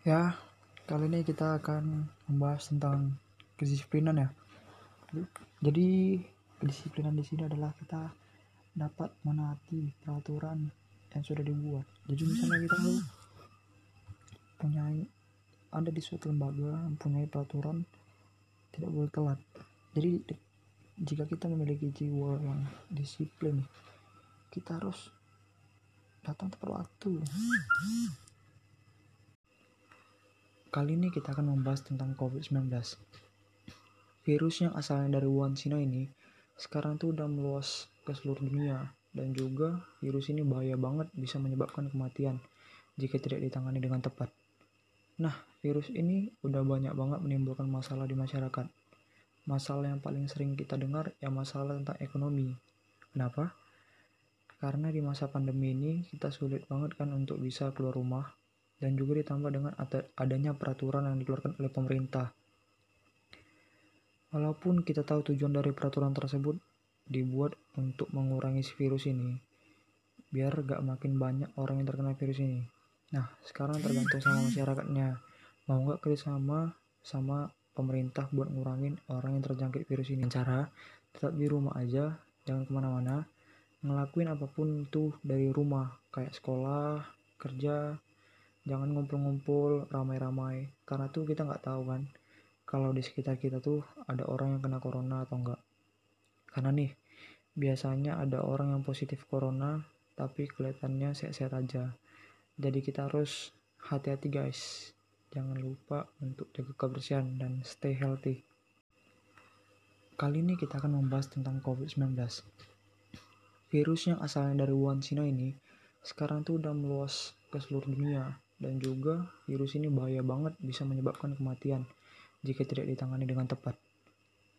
Ya, kali ini kita akan membahas tentang kedisiplinan ya. Jadi kedisiplinan di sini adalah kita dapat menaati peraturan yang sudah dibuat. Jadi misalnya kita punya ada di suatu lembaga mempunyai peraturan tidak boleh telat. Jadi jika kita memiliki jiwa yang disiplin, kita harus datang tepat waktu. Kali ini kita akan membahas tentang COVID-19. Virus yang asalnya dari Wuhan, China ini sekarang tuh udah meluas ke seluruh dunia dan juga virus ini bahaya banget bisa menyebabkan kematian jika tidak ditangani dengan tepat. Nah, virus ini udah banyak banget menimbulkan masalah di masyarakat. Masalah yang paling sering kita dengar ya masalah tentang ekonomi. Kenapa? Karena di masa pandemi ini kita sulit banget kan untuk bisa keluar rumah dan juga ditambah dengan adanya peraturan yang dikeluarkan oleh pemerintah. Walaupun kita tahu tujuan dari peraturan tersebut dibuat untuk mengurangi virus ini, biar gak makin banyak orang yang terkena virus ini. Nah, sekarang tergantung sama masyarakatnya. Mau gak kerjasama sama pemerintah buat ngurangin orang yang terjangkit virus ini. Cara tetap di rumah aja, jangan ke mana-mana. Ngelakuin apa pun itu dari rumah, kayak sekolah, kerja, jangan ngumpul-ngumpul ramai-ramai. Karena tuh kita nggak tahu kan kalau di sekitar kita tuh ada orang yang kena corona atau enggak karena nih biasanya ada orang yang positif corona tapi kelihatannya sehat-sehat aja. Jadi kita harus hati-hati guys. Jangan lupa untuk jaga kebersihan dan stay healthy. Kali ini kita akan membahas tentang covid-19 virus yang asalnya dari Wuhan China ini sekarang tuh udah meluas ke seluruh dunia dan juga virus ini bahaya banget bisa menyebabkan kematian jika tidak ditangani dengan tepat.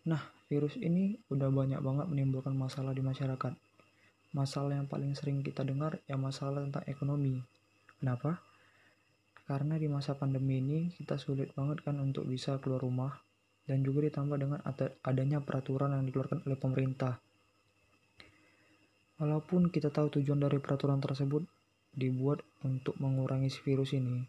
Nah, virus ini udah banyak banget menimbulkan masalah di masyarakat. Masalah yang paling sering kita dengar ya masalah tentang ekonomi. Kenapa? Karena di masa pandemi ini kita sulit banget kan untuk bisa keluar rumah dan juga ditambah dengan adanya peraturan yang dikeluarkan oleh pemerintah. Walaupun kita tahu tujuan dari peraturan tersebut dibuat untuk mengurangi virus ini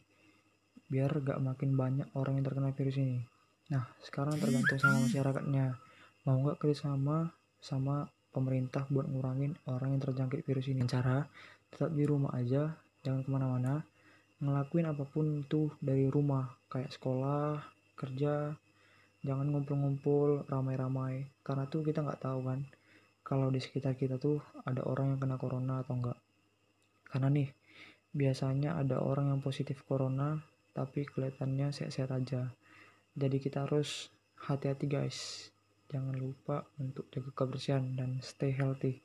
biar gak makin banyak orang yang terkena virus ini. Nah sekarang tergantung sama masyarakatnya. Mau gak kerjasama sama pemerintah buat ngurangin orang yang terjangkit virus ini. Cara tetap di rumah aja jangan ke mana-mana. Ngelakuin apa pun itu dari rumah kayak sekolah kerja jangan ngumpul-ngumpul ramai-ramai. Karena tuh kita nggak tahu kan kalau di sekitar kita tuh ada orang yang kena corona atau enggak karena nih, biasanya ada orang yang positif corona tapi kelihatannya sehat-sehat aja. Jadi kita harus hati-hati guys. Jangan lupa untuk jaga kebersihan dan stay healthy.